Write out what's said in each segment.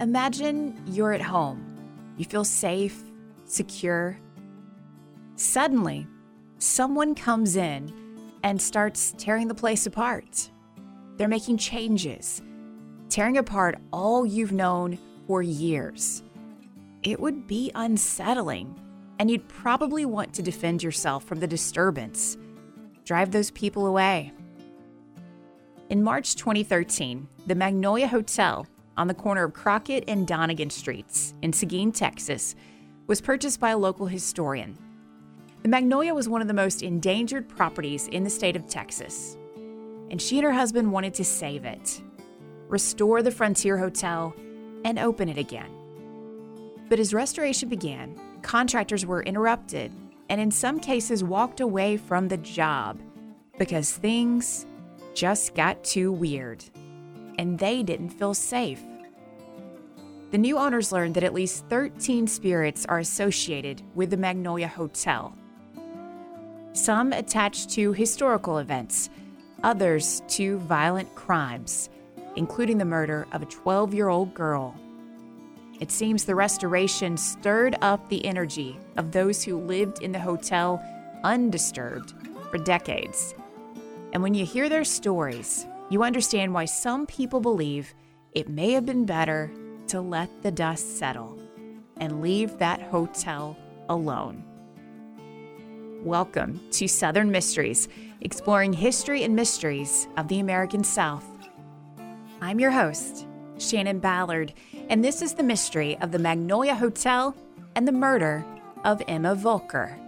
Imagine you're at home. You feel safe, secure. Suddenly, someone comes in and starts tearing the place apart. They're making changes, tearing apart all you've known for years. It would be unsettling, and you'd probably want to defend yourself from the disturbance, drive those people away. In March 2013, the Magnolia Hotel on the corner of Crockett and Donegan Streets in Seguin, Texas, was purchased by a local historian. The Magnolia was one of the most endangered properties in the state of Texas, and she and her husband wanted to save it, restore the Frontier Hotel, and open it again. But as restoration began, contractors were interrupted and in some cases walked away from the job because things just got too weird and they didn't feel safe. The new owners learned that at least 13 spirits are associated with the Magnolia Hotel. Some attached to historical events, others to violent crimes, including the murder of a 12 year old girl. It seems the restoration stirred up the energy of those who lived in the hotel undisturbed for decades. And when you hear their stories, you understand why some people believe it may have been better to let the dust settle and leave that hotel alone. Welcome to Southern Mysteries, exploring history and mysteries of the American South. I'm your host, Shannon Ballard, and this is the mystery of the Magnolia Hotel and the murder of Emma Volker.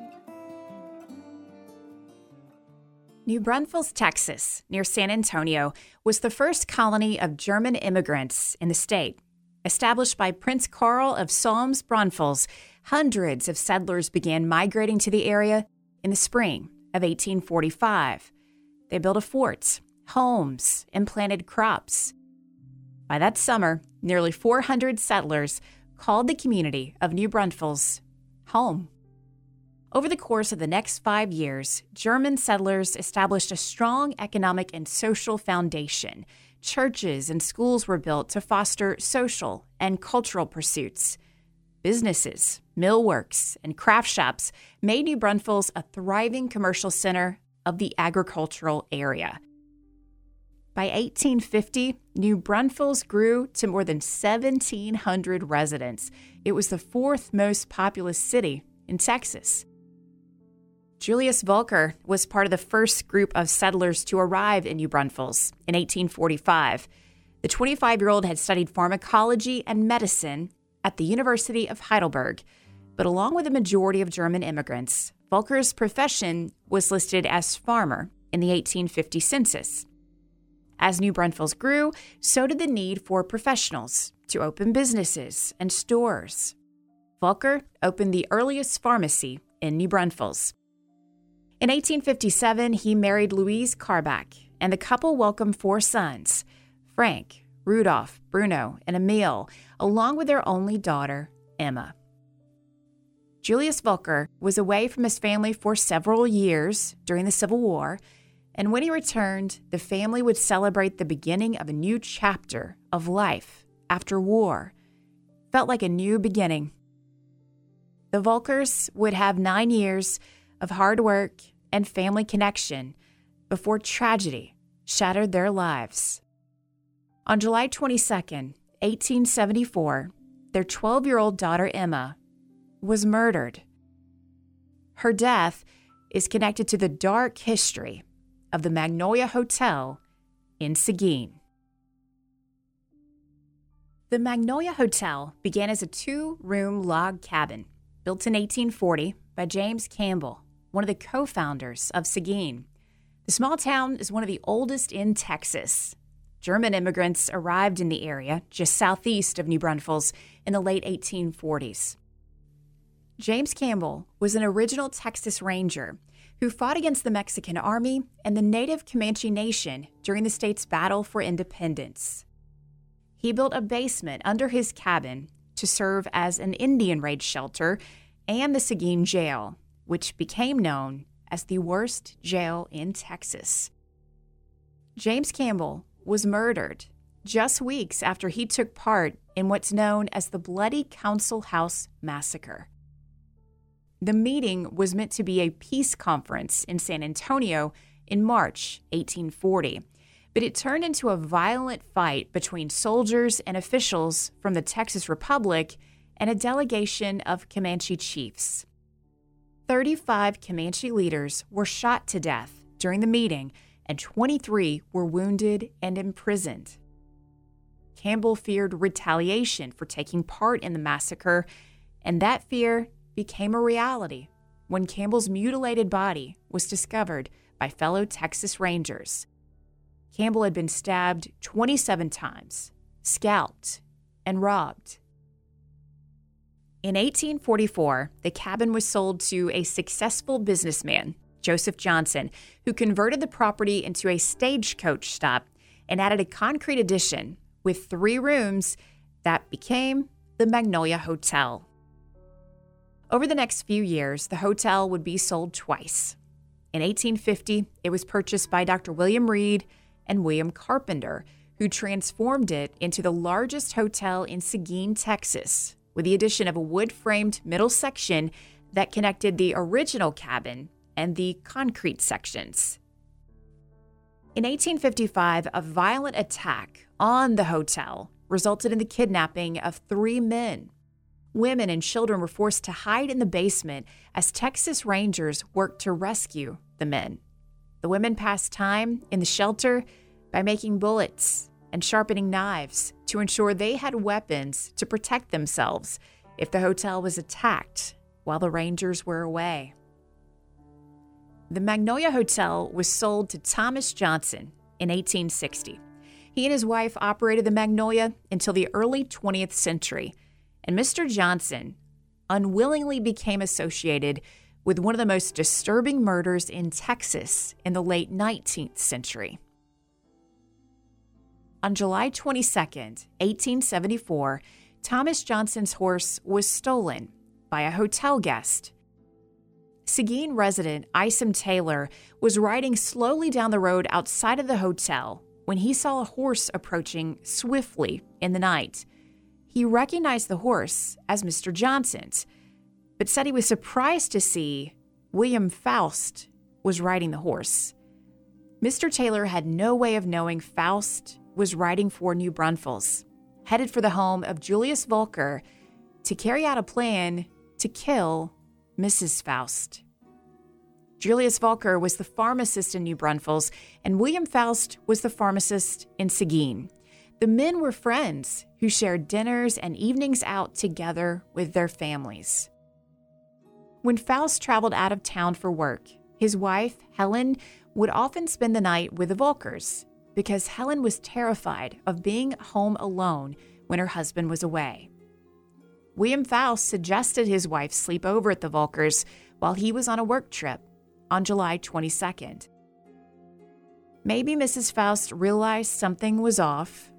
New Braunfels, Texas, near San Antonio, was the first colony of German immigrants in the state. Established by Prince Karl of Solms Braunfels, hundreds of settlers began migrating to the area in the spring of 1845. They built a fort, homes, and planted crops. By that summer, nearly 400 settlers called the community of New Braunfels home. Over the course of the next five years, German settlers established a strong economic and social foundation. Churches and schools were built to foster social and cultural pursuits. Businesses, millworks, and craft shops made New Braunfels a thriving commercial center of the agricultural area. By 1850, New Braunfels grew to more than 1,700 residents. It was the fourth most populous city in Texas. Julius Volker was part of the first group of settlers to arrive in New Braunfels in 1845. The 25 year old had studied pharmacology and medicine at the University of Heidelberg, but along with the majority of German immigrants, Volker's profession was listed as farmer in the 1850 census. As New Braunfels grew, so did the need for professionals to open businesses and stores. Volker opened the earliest pharmacy in New Braunfels. In 1857, he married Louise Karbach, and the couple welcomed four sons Frank, Rudolph, Bruno, and Emil, along with their only daughter, Emma. Julius Volker was away from his family for several years during the Civil War, and when he returned, the family would celebrate the beginning of a new chapter of life after war. Felt like a new beginning. The Volkers would have nine years of hard work and family connection before tragedy shattered their lives. On July 22, 1874, their 12 year old daughter Emma was murdered. Her death is connected to the dark history of the Magnolia Hotel in Seguin. The Magnolia Hotel began as a two room log cabin built in 1840 by James Campbell one of the co founders of Seguin. The small town is one of the oldest in Texas. German immigrants arrived in the area just southeast of New Braunfels in the late 1840s. James Campbell was an original Texas Ranger who fought against the Mexican Army and the native Comanche Nation during the state's battle for independence. He built a basement under his cabin to serve as an Indian raid shelter and the Seguin jail, which became known as the worst jail in Texas. James Campbell was murdered just weeks after he took part in what's known as the Bloody Council House Massacre. The meeting was meant to be a peace conference in San Antonio in March 1840, but it turned into a violent fight between soldiers and officials from the Texas Republic and a delegation of Comanche chiefs. 35 Comanche leaders were shot to death during the meeting, and 23 were wounded and imprisoned. Campbell feared retaliation for taking part in the massacre, and that fear became a reality when Campbell's mutilated body was discovered by fellow Texas Rangers. Campbell had been stabbed 27 times, scalped, and robbed. In 1844, the cabin was sold to a successful businessman, Joseph Johnson, who converted the property into a stagecoach stop and added a concrete addition with three rooms that became the Magnolia Hotel. Over the next few years, the hotel would be sold twice. In 1850, it was purchased by Dr. William Reed and William Carpenter, who transformed it into the largest hotel in Seguin, Texas, with the addition of a wood framed middle section that connected the original cabin and the concrete sections. In 1855, a violent attack on the hotel resulted in the kidnapping of three men. Women and children were forced to hide in the basement as Texas Rangers worked to rescue the men. The women passed time in the shelter by making bullets and sharpening knives to ensure they had weapons to protect themselves if the hotel was attacked while the Rangers were away. The Magnolia Hotel was sold to Thomas Johnson in 1860. He and his wife operated the Magnolia until the early 20th century, and Mr. Johnson unwillingly became associated with one of the most disturbing murders in Texas in the late 19th century. On July 22, 1874, Thomas Johnson's horse was stolen by a hotel guest Seguin resident Isom Taylor was riding slowly down the road outside of the hotel when he saw a horse approaching swiftly in the night. He recognized the horse as Mr. Johnson's, but said he was surprised to see William Faust was riding the horse. Mr. Taylor had no way of knowing Faust was riding for New Braunfels, headed for the home of Julius Volker to carry out a plan to kill Mrs. Faust. Julius Volker was the pharmacist in New Braunfels, and William Faust was the pharmacist in Seguin. The men were friends who shared dinners and evenings out together with their families. When Faust traveled out of town for work, his wife, Helen, would often spend the night with the Volkers because Helen was terrified of being home alone when her husband was away. William Faust suggested his wife sleep over at the Volkers while he was on a work trip on July 22nd. Maybe Mrs. Faust realized something was off.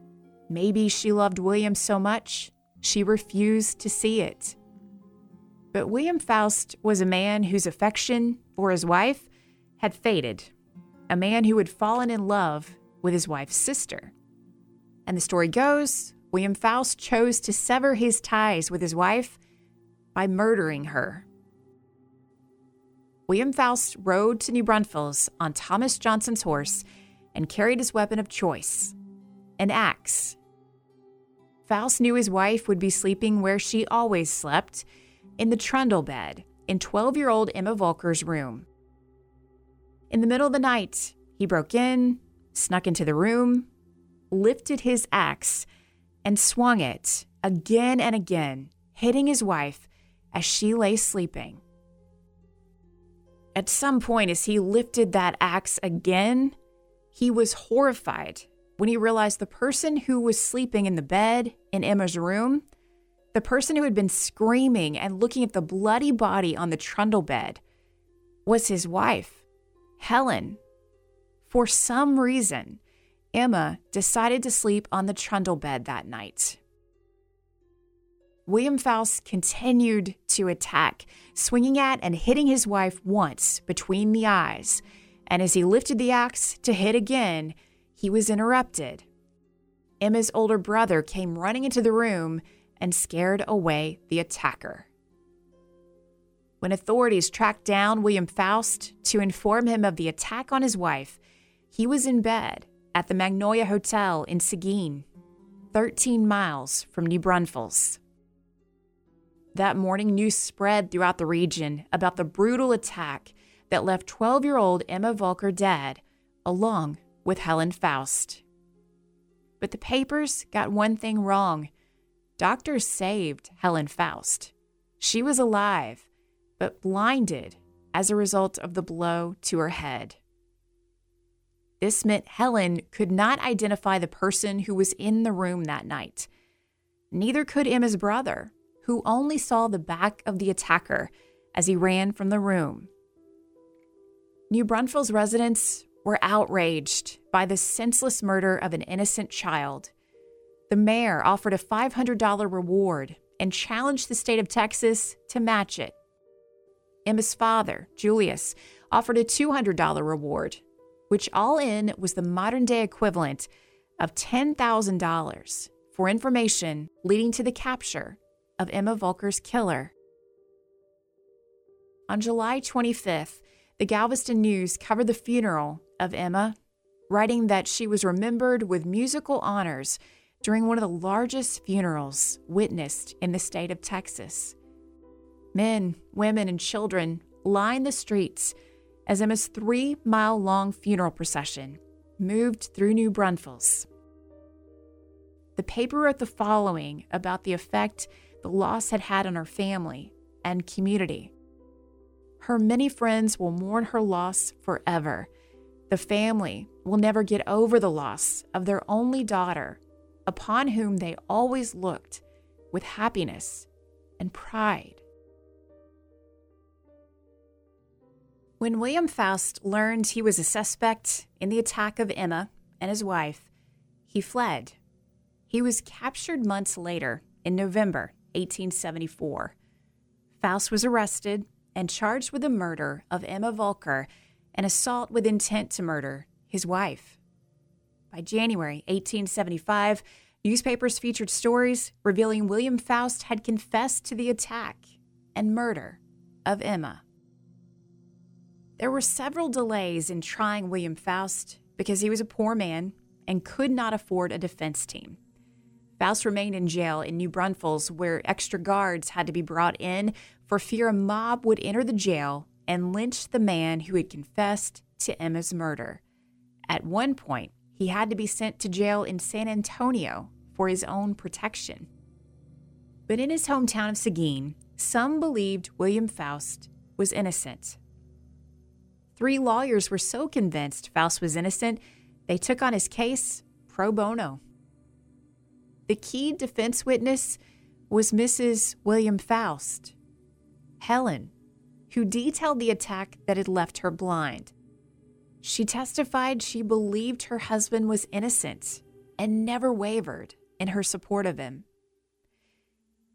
Maybe she loved William so much she refused to see it. But William Faust was a man whose affection for his wife had faded, a man who had fallen in love with his wife's sister. And the story goes William Faust chose to sever his ties with his wife by murdering her. William Faust rode to New Braunfels on Thomas Johnson's horse and carried his weapon of choice an axe. Faust knew his wife would be sleeping where she always slept in the trundle bed in 12 year old Emma Volker's room. In the middle of the night, he broke in, snuck into the room, lifted his axe, and swung it again and again, hitting his wife as she lay sleeping. At some point, as he lifted that axe again, he was horrified when he realized the person who was sleeping in the bed in Emma's room, the person who had been screaming and looking at the bloody body on the trundle bed, was his wife, Helen. For some reason, Emma decided to sleep on the trundle bed that night. William Faust continued to attack, swinging at and hitting his wife once between the eyes. And as he lifted the axe to hit again, he was interrupted. Emma's older brother came running into the room and scared away the attacker. When authorities tracked down William Faust to inform him of the attack on his wife, he was in bed at the Magnolia Hotel in Seguin, 13 miles from New Braunfels. That morning, news spread throughout the region about the brutal attack that left 12 year old Emma Volker dead, along with Helen Faust. But the papers got one thing wrong. Doctors saved Helen Faust. She was alive, but blinded as a result of the blow to her head. This meant Helen could not identify the person who was in the room that night. Neither could Emma's brother, who only saw the back of the attacker as he ran from the room. New Braunfels residents were outraged by the senseless murder of an innocent child. The mayor offered a $500 reward and challenged the state of Texas to match it. Emma's father, Julius, offered a $200 reward, which all in was the modern day equivalent of $10,000 for information leading to the capture of Emma Volker's killer. On July 25th, the Galveston News covered the funeral of Emma, writing that she was remembered with musical honors during one of the largest funerals witnessed in the state of Texas. Men, women, and children lined the streets as Emma's three mile long funeral procession moved through New Braunfels. The paper wrote the following about the effect the loss had had on her family and community. Her many friends will mourn her loss forever. The family will never get over the loss of their only daughter, upon whom they always looked with happiness and pride. When William Faust learned he was a suspect in the attack of Emma and his wife, he fled. He was captured months later in November 1874. Faust was arrested and charged with the murder of Emma Volker and assault with intent to murder his wife. By January 1875, newspapers featured stories revealing William Faust had confessed to the attack and murder of Emma. There were several delays in trying William Faust because he was a poor man and could not afford a defense team. Faust remained in jail in New Braunfels, where extra guards had to be brought in for fear a mob would enter the jail and lynch the man who had confessed to Emma's murder. At one point, he had to be sent to jail in San Antonio for his own protection. But in his hometown of Seguin, some believed William Faust was innocent. Three lawyers were so convinced Faust was innocent, they took on his case pro bono. The key defense witness was Mrs. William Faust, Helen, who detailed the attack that had left her blind. She testified she believed her husband was innocent and never wavered in her support of him.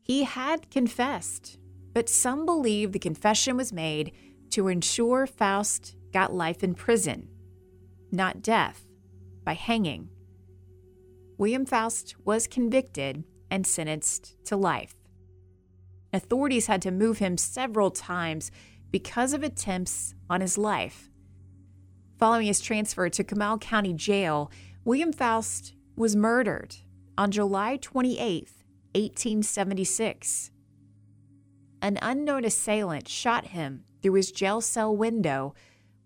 He had confessed, but some believe the confession was made to ensure Faust got life in prison, not death by hanging. William Faust was convicted and sentenced to life. Authorities had to move him several times because of attempts on his life. Following his transfer to Comal County Jail, William Faust was murdered on July 28, 1876. An unknown assailant shot him through his jail cell window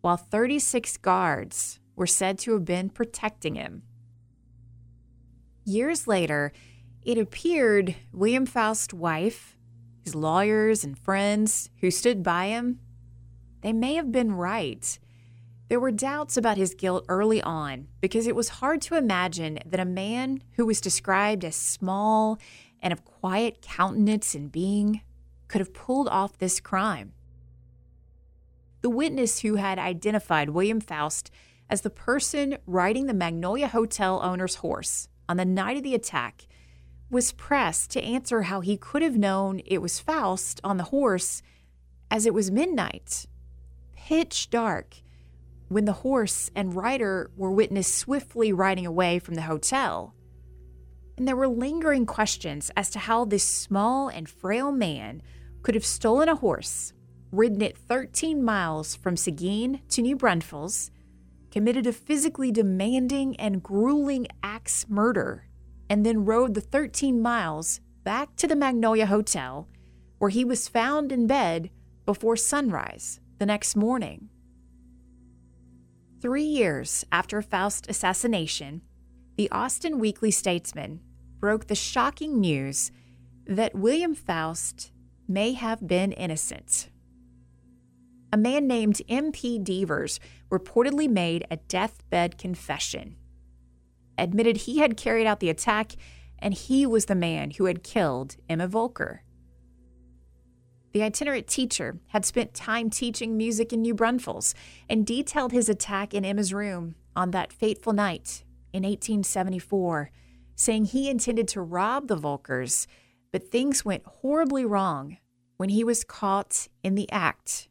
while 36 guards were said to have been protecting him. Years later, it appeared William Faust's wife, his lawyers, and friends who stood by him, they may have been right. There were doubts about his guilt early on because it was hard to imagine that a man who was described as small and of quiet countenance and being could have pulled off this crime. The witness who had identified William Faust as the person riding the Magnolia Hotel owner's horse on the night of the attack was pressed to answer how he could have known it was Faust on the horse as it was midnight, pitch dark, when the horse and rider were witnessed swiftly riding away from the hotel. And there were lingering questions as to how this small and frail man could have stolen a horse, ridden it 13 miles from Seguin to New Braunfels, committed a physically demanding and grueling axe murder, and then rode the 13 miles back to the Magnolia Hotel, where he was found in bed before sunrise the next morning. Three years after Faust's assassination, the Austin Weekly Statesman broke the shocking news that William Faust may have been innocent. A man named M.P. Devers reportedly made a deathbed confession, admitted he had carried out the attack, and he was the man who had killed Emma Volker. The itinerant teacher had spent time teaching music in New Braunfels and detailed his attack in Emma's room on that fateful night in 1874, saying he intended to rob the Volkers, but things went horribly wrong when he was caught in the act.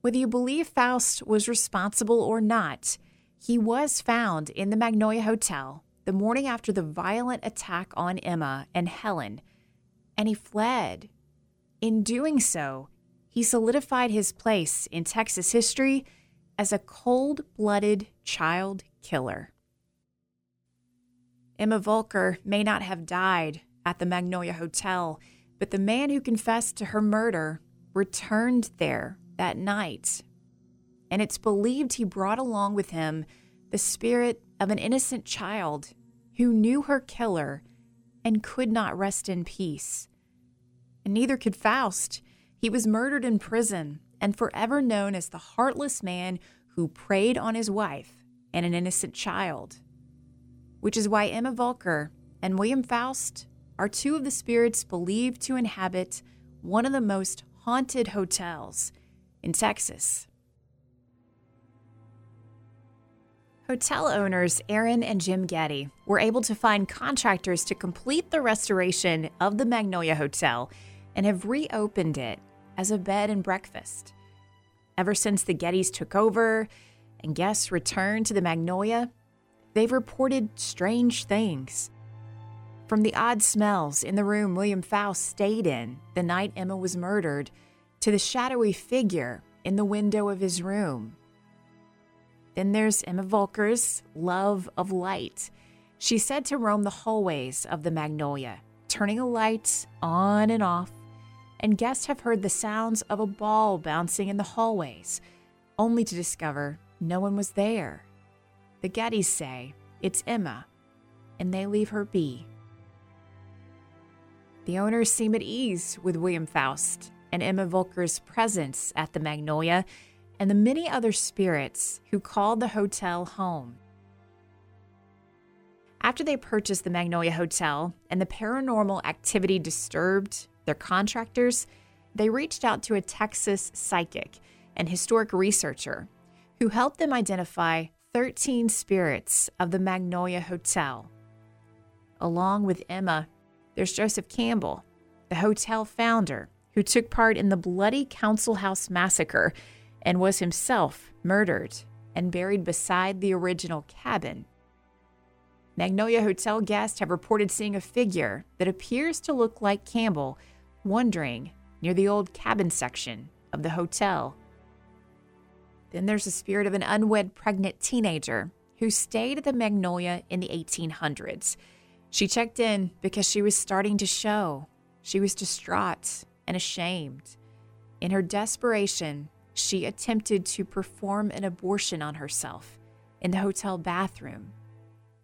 Whether you believe Faust was responsible or not, he was found in the Magnolia Hotel the morning after the violent attack on Emma and Helen and he fled. In doing so, he solidified his place in Texas history as a cold blooded child killer. Emma Volker may not have died at the Magnolia Hotel, but the man who confessed to her murder returned there that night. And it's believed he brought along with him the spirit of an innocent child who knew her killer and could not rest in peace and neither could Faust. He was murdered in prison and forever known as the heartless man who preyed on his wife and an innocent child. Which is why Emma Volker and William Faust are two of the spirits believed to inhabit one of the most haunted hotels in Texas. Hotel owners Aaron and Jim Getty were able to find contractors to complete the restoration of the Magnolia Hotel and have reopened it as a bed and breakfast. Ever since the Gettys took over and guests returned to the Magnolia, they've reported strange things. From the odd smells in the room William Faust stayed in the night Emma was murdered, to the shadowy figure in the window of his room. Then there's Emma Volker's love of light. She said to roam the hallways of the Magnolia, turning the lights on and off and guests have heard the sounds of a ball bouncing in the hallways, only to discover no one was there. The Gettys say it's Emma, and they leave her be. The owners seem at ease with William Faust and Emma Volker's presence at the Magnolia and the many other spirits who called the hotel home. After they purchased the Magnolia Hotel and the paranormal activity disturbed their contractors, they reached out to a Texas psychic and historic researcher who helped them identify 13 spirits of the Magnolia Hotel. Along with Emma, there's Joseph Campbell, the hotel founder who took part in the bloody Council House massacre and was himself murdered and buried beside the original cabin. Magnolia Hotel guests have reported seeing a figure that appears to look like Campbell wandering near the old cabin section of the hotel. Then there's the spirit of an unwed pregnant teenager who stayed at the Magnolia in the 1800s. She checked in because she was starting to show. She was distraught and ashamed. In her desperation, she attempted to perform an abortion on herself in the hotel bathroom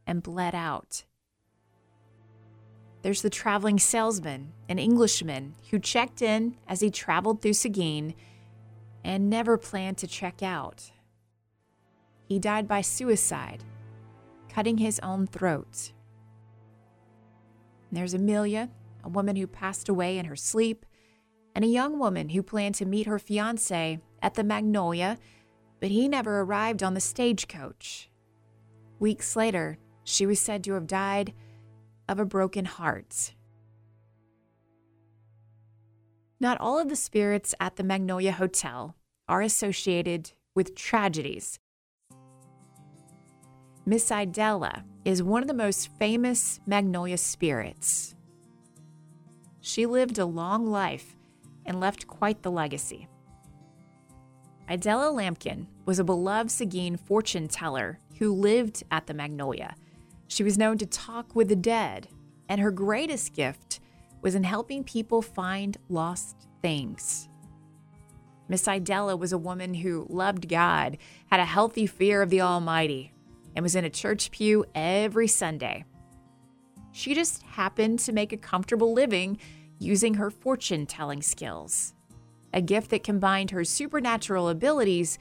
and bled out. There's the traveling salesman, an Englishman who checked in as he traveled through Seguin and never planned to check out. He died by suicide, cutting his own throat. there's Amelia, a woman who passed away in her sleep, and a young woman who planned to meet her fiance at the Magnolia, but he never arrived on the stagecoach. Weeks later, she was said to have died of a broken heart. Not all of the spirits at the Magnolia Hotel are associated with tragedies. Miss Idella is one of the most famous Magnolia spirits. She lived a long life and left quite the legacy. Idella Lampkin was a beloved Seguin fortune teller who lived at the Magnolia. She was known to talk with the dead, and her greatest gift was in helping people find lost things. Miss Idella was a woman who loved God, had a healthy fear of the Almighty, and was in a church pew every Sunday. She just happened to make a comfortable living using her fortune telling skills a gift that combined her supernatural abilities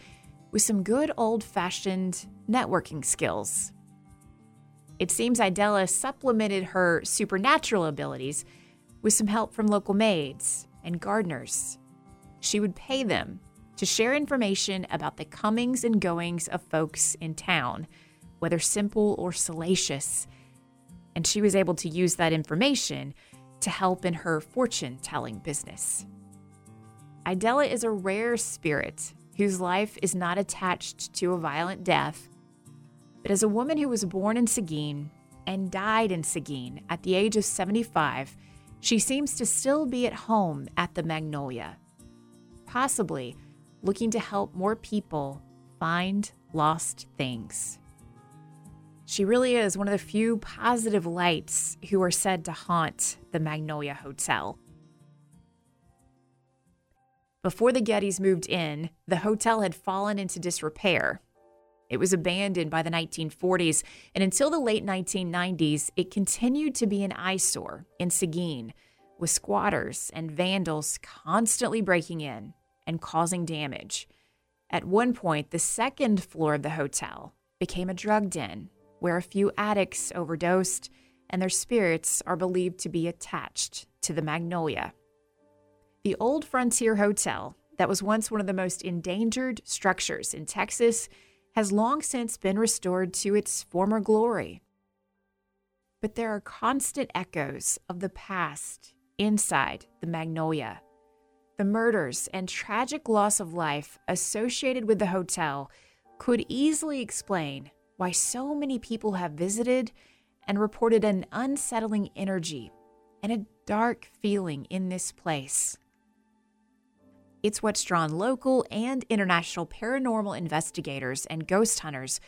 with some good old fashioned networking skills. It seems Idella supplemented her supernatural abilities with some help from local maids and gardeners. She would pay them to share information about the comings and goings of folks in town, whether simple or salacious. And she was able to use that information to help in her fortune telling business. Idella is a rare spirit whose life is not attached to a violent death, but as a woman who was born in Seguin and died in Seguin at the age of 75, she seems to still be at home at the Magnolia, possibly looking to help more people find lost things. She really is one of the few positive lights who are said to haunt the Magnolia Hotel. Before the Gettys moved in, the hotel had fallen into disrepair. It was abandoned by the 1940s, and until the late 1990s, it continued to be an eyesore in Seguin, with squatters and vandals constantly breaking in and causing damage. At one point, the second floor of the hotel became a drug den where a few addicts overdosed and their spirits are believed to be attached to the Magnolia. The old Frontier Hotel, that was once one of the most endangered structures in Texas, has long since been restored to its former glory. But there are constant echoes of the past inside the Magnolia. The murders and tragic loss of life associated with the hotel could easily explain why so many people have visited and reported an unsettling energy and a dark feeling in this place. It's what's drawn local and international paranormal investigators and ghost hunters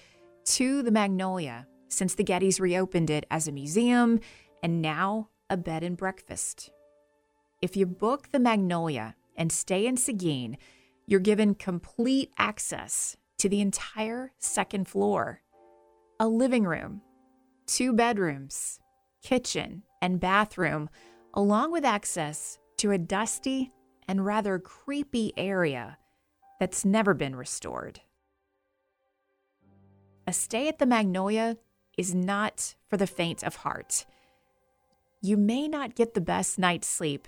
to the Magnolia since the Gettys reopened it as a museum and now a bed and breakfast. If you book the Magnolia and stay in Seguin, you're given complete access to the entire second floor a living room, two bedrooms, kitchen, and bathroom, along with access to a dusty and rather creepy area that's never been restored. A stay at the Magnolia is not for the faint of heart. You may not get the best night's sleep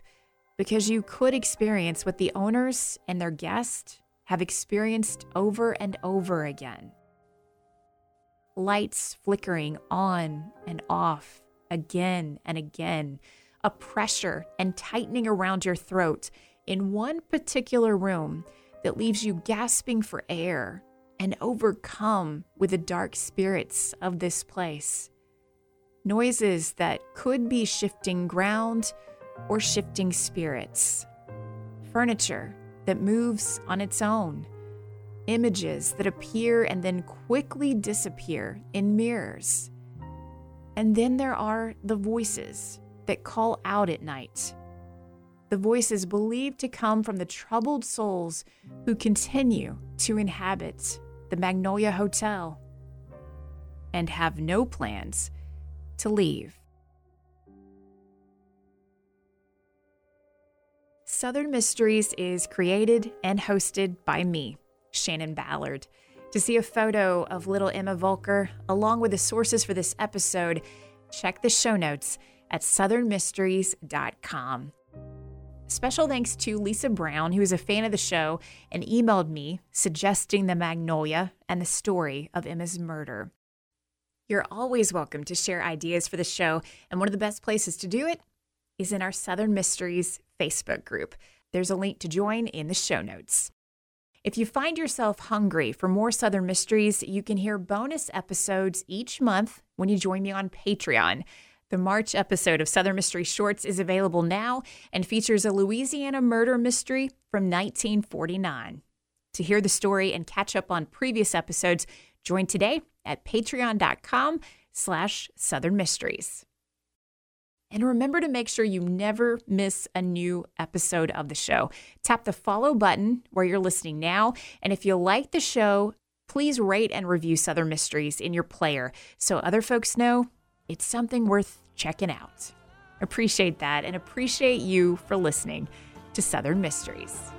because you could experience what the owners and their guests have experienced over and over again. Lights flickering on and off again and again, a pressure and tightening around your throat in one particular room that leaves you gasping for air and overcome with the dark spirits of this place. Noises that could be shifting ground or shifting spirits. Furniture that moves on its own. Images that appear and then quickly disappear in mirrors. And then there are the voices that call out at night the voices believed to come from the troubled souls who continue to inhabit the Magnolia Hotel and have no plans to leave. Southern Mysteries is created and hosted by me, Shannon Ballard. To see a photo of little Emma Volker, along with the sources for this episode, check the show notes at southernmysteries.com. Special thanks to Lisa Brown, who is a fan of the show and emailed me suggesting the Magnolia and the story of Emma's murder. You're always welcome to share ideas for the show, and one of the best places to do it is in our Southern Mysteries Facebook group. There's a link to join in the show notes. If you find yourself hungry for more Southern Mysteries, you can hear bonus episodes each month when you join me on Patreon. The March episode of Southern Mystery Shorts is available now and features a Louisiana murder mystery from 1949. To hear the story and catch up on previous episodes, join today at patreon.com slash southern mysteries. And remember to make sure you never miss a new episode of the show. Tap the follow button where you're listening now. And if you like the show, please rate and review Southern Mysteries in your player so other folks know it's something worth checking out. Appreciate that and appreciate you for listening to Southern Mysteries.